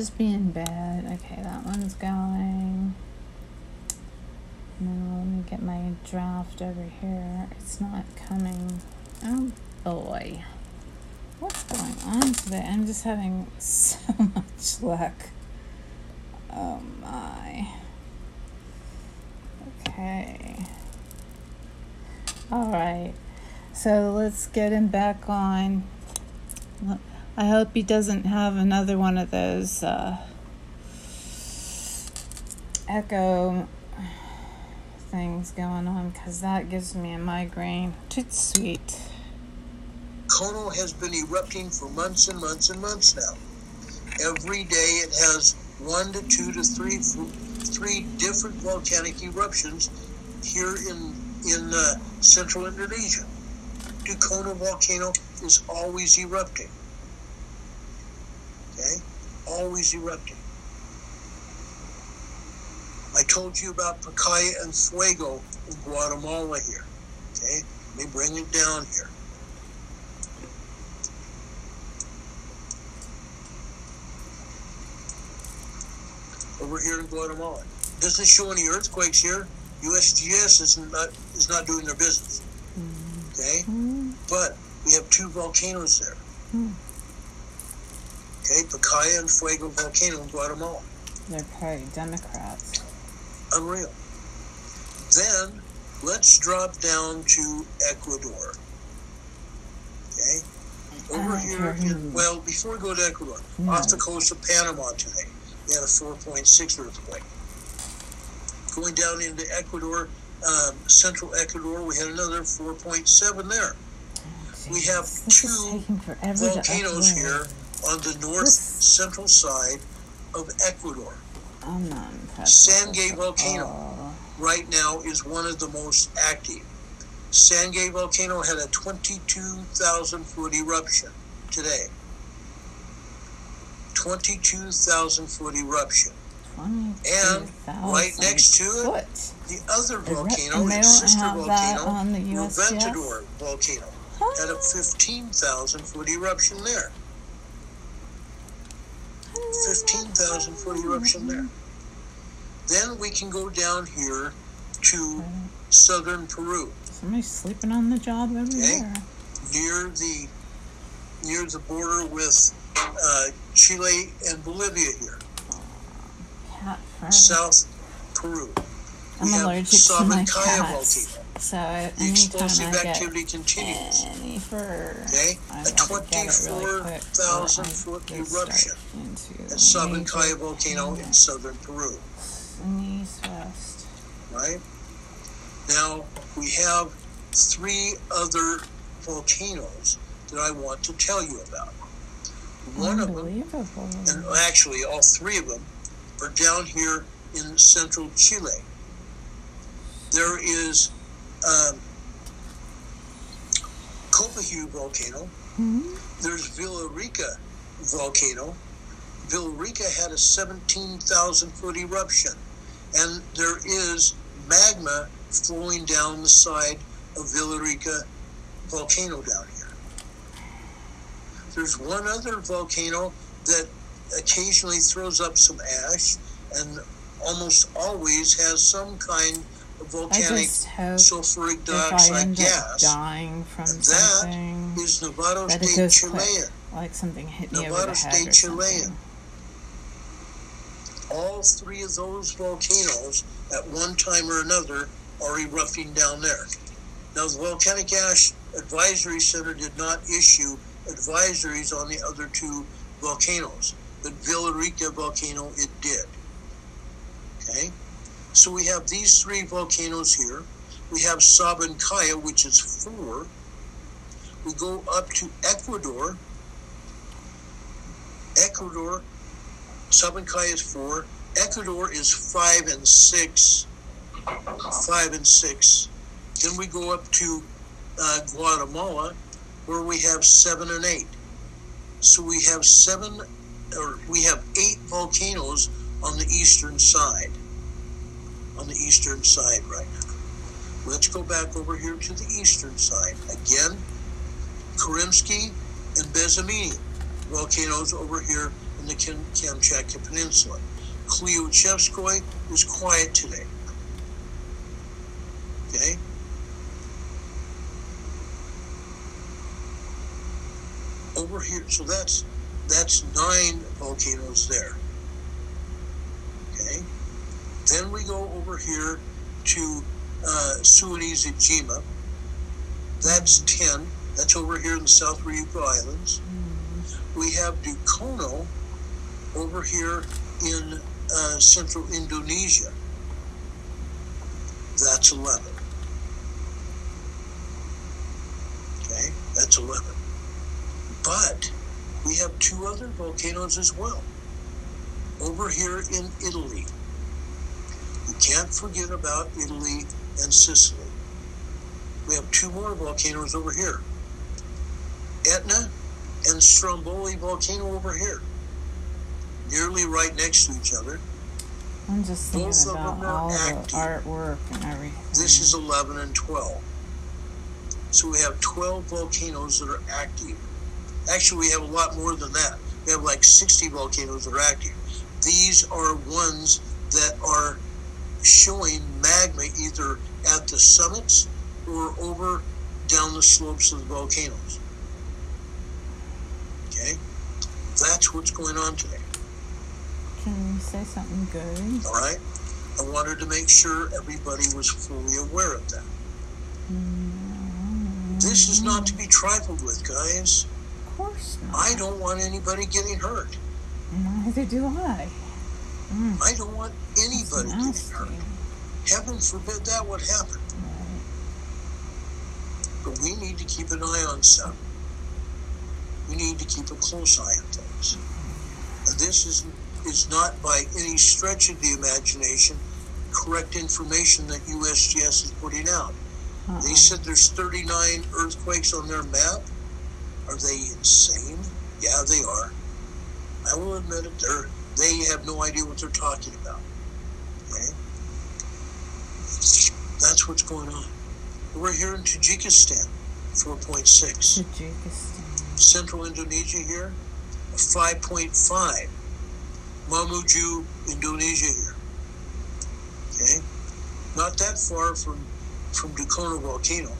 just being bad. Okay, that one's going. Now let me get my draft over here. It's not coming. Oh boy. What's going on today? I'm just having so much luck. Oh my. Okay. Alright. So let's get him back on. I hope he doesn't have another one of those uh, echo things going on because that gives me a migraine. Toot sweet. Kono has been erupting for months and months and months now. Every day it has one to two to three three different volcanic eruptions here in in uh, central Indonesia. Dukono volcano is always erupting. Okay, always erupting. I told you about Pacaya and Fuego in Guatemala here. Okay, let me bring it down here. Over here in Guatemala. Doesn't show any earthquakes here. USGS is not is not doing their business. Okay, mm. but we have two volcanoes there. Okay, Pacaya and Fuego volcano in Guatemala. They're probably Democrats unreal. Then let's drop down to Ecuador. Okay? Over here, in, well, before we go to Ecuador, no. off the coast of Panama today, we had a 4.6 earthquake. Going down into Ecuador, um, central Ecuador, we had another 4.7 there. Oh, we have this two volcanoes here on the north central side of Ecuador. Sangay volcano right now is one of the most active. Sangay volcano had a 22,000 foot eruption today. 22,000 foot eruption. And right next to it, the other volcano, its sister volcano, the Reventador volcano, huh? had a 15,000 foot eruption there. 15,000 foot eruption there. Then we can go down here to southern Peru. Somebody's sleeping on the job over okay? there. Near the near the border with uh, Chile and Bolivia here. South Peru. I'm we allergic to my cats. So the explosive activity continues. Okay, a 24,000 really foot eruption at Sabancaya volcano in southern Peru. East west. Right? Now, we have three other volcanoes that I want to tell you about. One of them, and actually all three of them, are down here in central Chile. There is um, Copahue volcano. Mm-hmm. There's Villarrica volcano. Villarrica had a 17,000 foot eruption, and there is magma flowing down the side of Villarrica volcano down here. There's one other volcano that occasionally throws up some ash and almost always has some kind volcanic sulfuric dioxide gas. dying from and something, that is Novato State Chilean. Like something hit me Novato over the State head or Chilean. Something. All three of those volcanoes, at one time or another, are erupting down there. Now, the Volcanic Ash Advisory Center did not issue advisories on the other two volcanoes, but Villarrica volcano it did. Okay? So we have these three volcanoes here. We have Sabancaya, which is four. We go up to Ecuador. Ecuador, Sabancaya is four. Ecuador is five and six. Five and six. Then we go up to uh, Guatemala, where we have seven and eight. So we have seven, or we have eight volcanoes on the eastern side on the eastern side right now. Let's go back over here to the eastern side. Again, Karimsky and Bezymianny volcanoes over here in the Kamchatka Peninsula. Klyuchevskoy is quiet today. Okay? Over here, so that's that's nine volcanoes there. Okay? Then we go over here to uh, Suwanose-Jima. That's 10. That's over here in the South Ryukyu Islands. Mm-hmm. We have Dukono over here in uh, central Indonesia. That's 11. Okay, that's 11. But we have two other volcanoes as well over here in Italy. Can't forget about Italy and Sicily. We have two more volcanoes over here Etna and Stromboli volcano over here, nearly right next to each other. I'm just thinking Both about all active. the artwork and everything. This is 11 and 12. So we have 12 volcanoes that are active. Actually, we have a lot more than that. We have like 60 volcanoes that are active. These are ones that are showing magma either at the summits or over down the slopes of the volcanoes. Okay? That's what's going on today. Can you say something good? All right. I wanted to make sure everybody was fully aware of that. Mm-hmm. This is not to be trifled with, guys. Of course not. I don't want anybody getting hurt. Neither do I. Mm. I don't want anybody getting hurt. Heaven forbid that would happen. Right. But we need to keep an eye on stuff. We need to keep a close eye on things. And this is is not by any stretch of the imagination correct information that USGS is putting out. Uh-uh. They said there's 39 earthquakes on their map. Are they insane? Yeah, they are. I will admit it. They're they have no idea what they're talking about. Okay? That's what's going on. We're here in Tajikistan, 4.6. Tajikistan. Central Indonesia here, 5.5. Mamuju, Indonesia here. Okay? Not that far from, from Dukono volcano,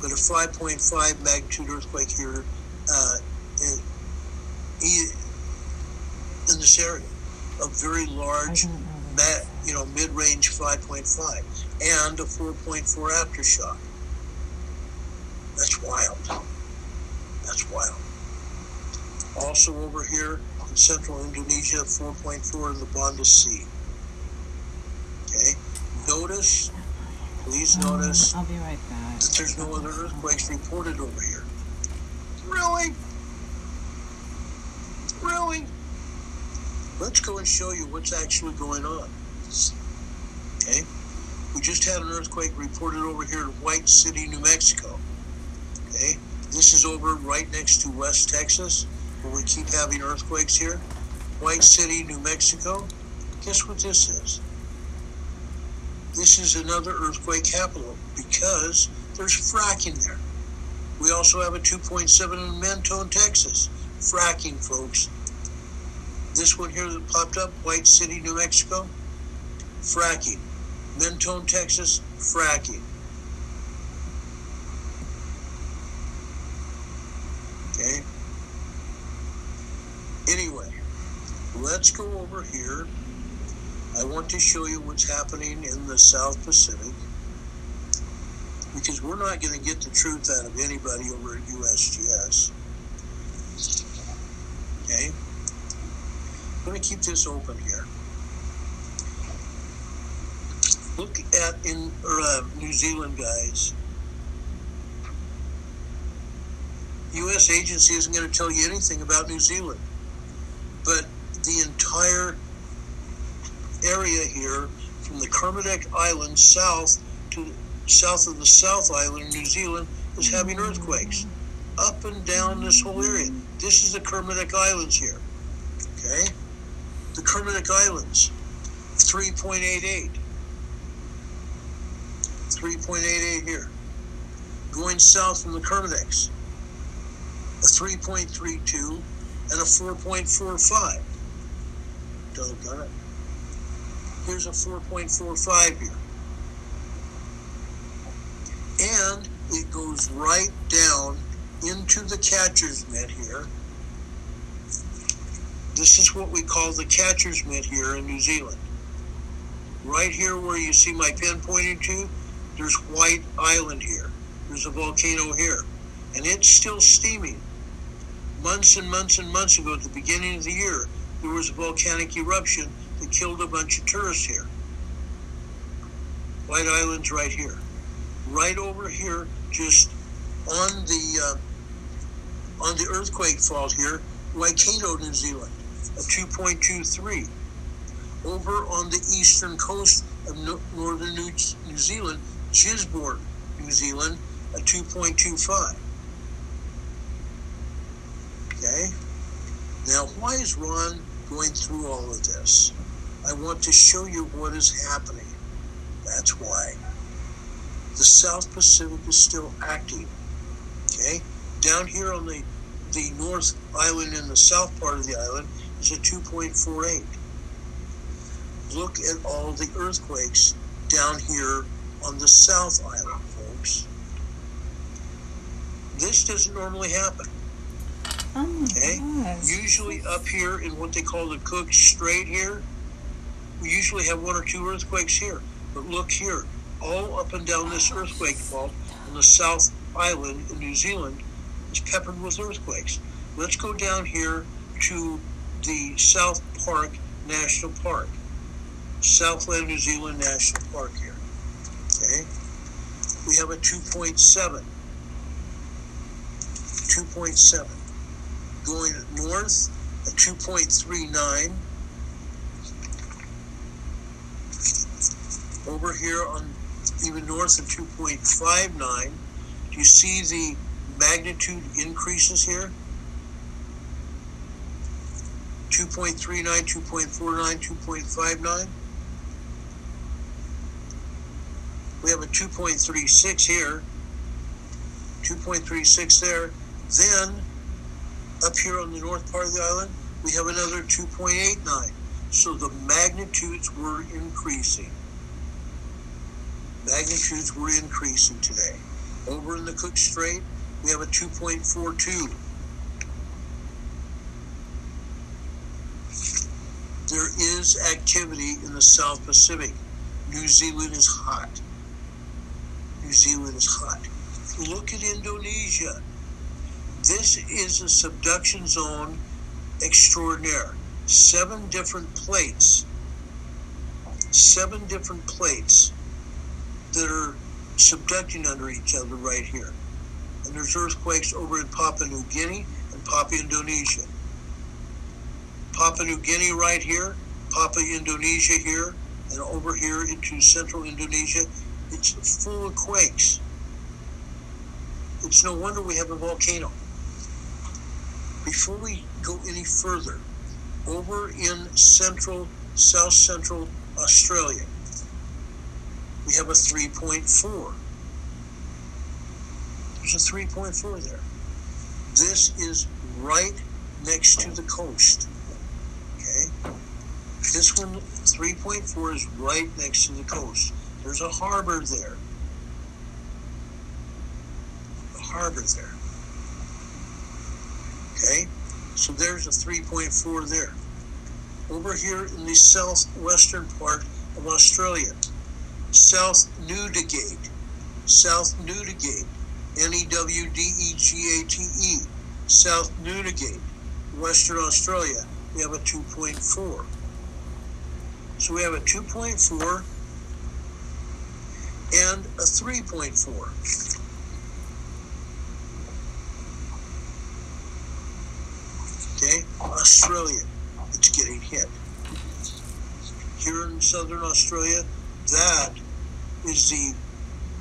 but a 5.5 magnitude earthquake here uh, in, in this area. A very large, you know, mid-range 5.5 and a 4.4 aftershock. That's wild. That's wild. Also over here in central Indonesia, 4.4 in the Banda Sea. Okay? Notice, please um, notice I'll be right back. that there's no other earthquakes reported over here. Really? Really? Let's go and show you what's actually going on. Okay? We just had an earthquake reported over here in White City, New Mexico. Okay? This is over right next to West Texas, where we keep having earthquakes here. White City, New Mexico. Guess what this is? This is another earthquake capital because there's fracking there. We also have a 2.7 in Mentone, Texas. Fracking, folks. This one here that popped up, White City, New Mexico, fracking. Mentone, Texas, fracking. Okay. Anyway, let's go over here. I want to show you what's happening in the South Pacific because we're not going to get the truth out of anybody over at USGS. Okay. I'm going to keep this open here. Look at in uh, New Zealand, guys. U.S. agency isn't going to tell you anything about New Zealand, but the entire area here, from the Kermadec Islands south to south of the South Island, New Zealand, is having earthquakes up and down this whole area. This is the Kermadec Islands here. Okay the Kermadec Islands, 3.88. 3.88 here. Going south from the Kermadecs, a 3.32. and a 4.45. Doggone. Here's a 4.45 here. And it goes right down into the catcher's mitt here. This is what we call the catcher's mitt here in New Zealand. Right here where you see my pen pointing to, there's White Island here. There's a volcano here. And it's still steaming. Months and months and months ago, at the beginning of the year, there was a volcanic eruption that killed a bunch of tourists here. White Island's right here. Right over here, just on the uh, on the earthquake fault here, Waikato, New Zealand, a 2.23 over on the eastern coast of northern New, New Zealand, Gisborne, New Zealand, a 2.25. Okay? Now, why is Ron going through all of this? I want to show you what is happening. That's why. The South Pacific is still acting. Okay? Down here on the, the North Island and the south part of the island a 2.48 look at all the earthquakes down here on the South Island, folks. This doesn't normally happen. Oh okay? Usually up here in what they call the Cook Strait here, we usually have one or two earthquakes here. But look here, all up and down this earthquake fault on the South Island in New Zealand is peppered with earthquakes. Let's go down here to the South Park National Park. Southland New Zealand National Park here. Okay? We have a 2.7. 2.7. Going north, a 2.39. Over here on even north of 2.59, do you see the magnitude increases here? 2.39, 2.49, 2.59. We have a 2.36 here, 2.36 there. Then, up here on the north part of the island, we have another 2.89. So the magnitudes were increasing. Magnitudes were increasing today. Over in the Cook Strait, we have a 2.42. There is activity in the South Pacific. New Zealand is hot. New Zealand is hot. Look at Indonesia. This is a subduction zone extraordinaire. Seven different plates. Seven different plates that are subducting under each other right here. And there's earthquakes over in Papua New Guinea and Papua Indonesia. Papua New Guinea right here, Papua Indonesia here, and over here into central Indonesia it's full of quakes. It's no wonder we have a volcano. Before we go any further, over in central, south central Australia, we have a 3.4. There's a 3.4 there. This is right next to the coast. This one, 3.4, is right next to the coast. There's a harbor there. A harbor there. Okay? So there's a 3.4 there. Over here in the southwestern part of Australia, South Newdegate, South Newdegate, N E W D E G A T E, South Newdegate, Western Australia, we have a 2.4. So we have a 2.4 and a 3.4. Okay, Australia, it's getting hit. Here in southern Australia, that is the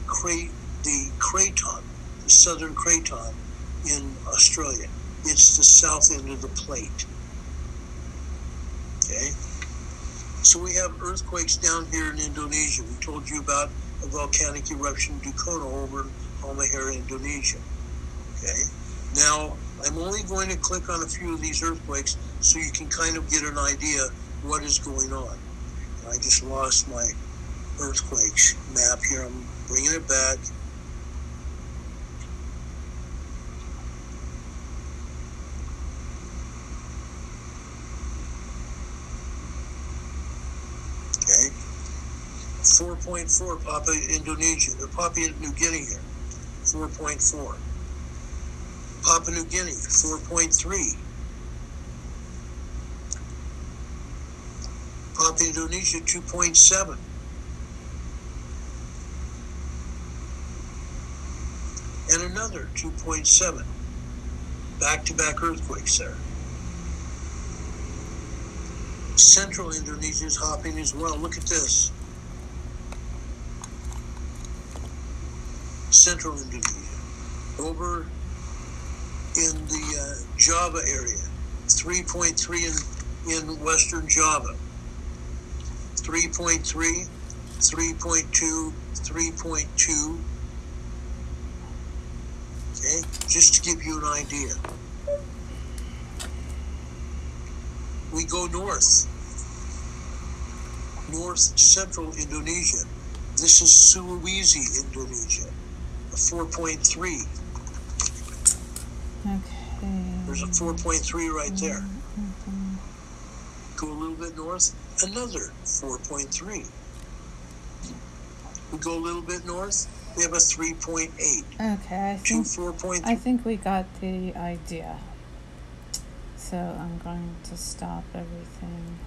cra- the craton, the southern craton in Australia. It's the south end of the plate. Okay, so we have earthquakes down here in Indonesia. We told you about a volcanic eruption in Dukono over in Halmahera, Indonesia. Okay. Now, I'm only going to click on a few of these earthquakes so you can kind of get an idea what is going on. I just lost my earthquakes map here. I'm bringing it back. Okay. 4.4 Papua Indonesia, or Papua New Guinea here. 4.4. Papua New Guinea, 4.3. Papua Indonesia, 2.7. And another 2.7. Back to back earthquakes there. Central Indonesia is hopping as well. Look at this. Central Indonesia. Over in the uh, Java area, 3.3 in, in Western Java, 3.3, 3.2, 3.2. Okay, just to give you an idea. We go north, north central Indonesia. This is Sulawesi, Indonesia, a 4.3. Okay. There's a 4.3 right there. Mm-hmm. Go a little bit north, another 4.3. We go a little bit north, we have a 3.8. Okay, I think, 4.3. I think we got the idea. So I'm going to stop everything.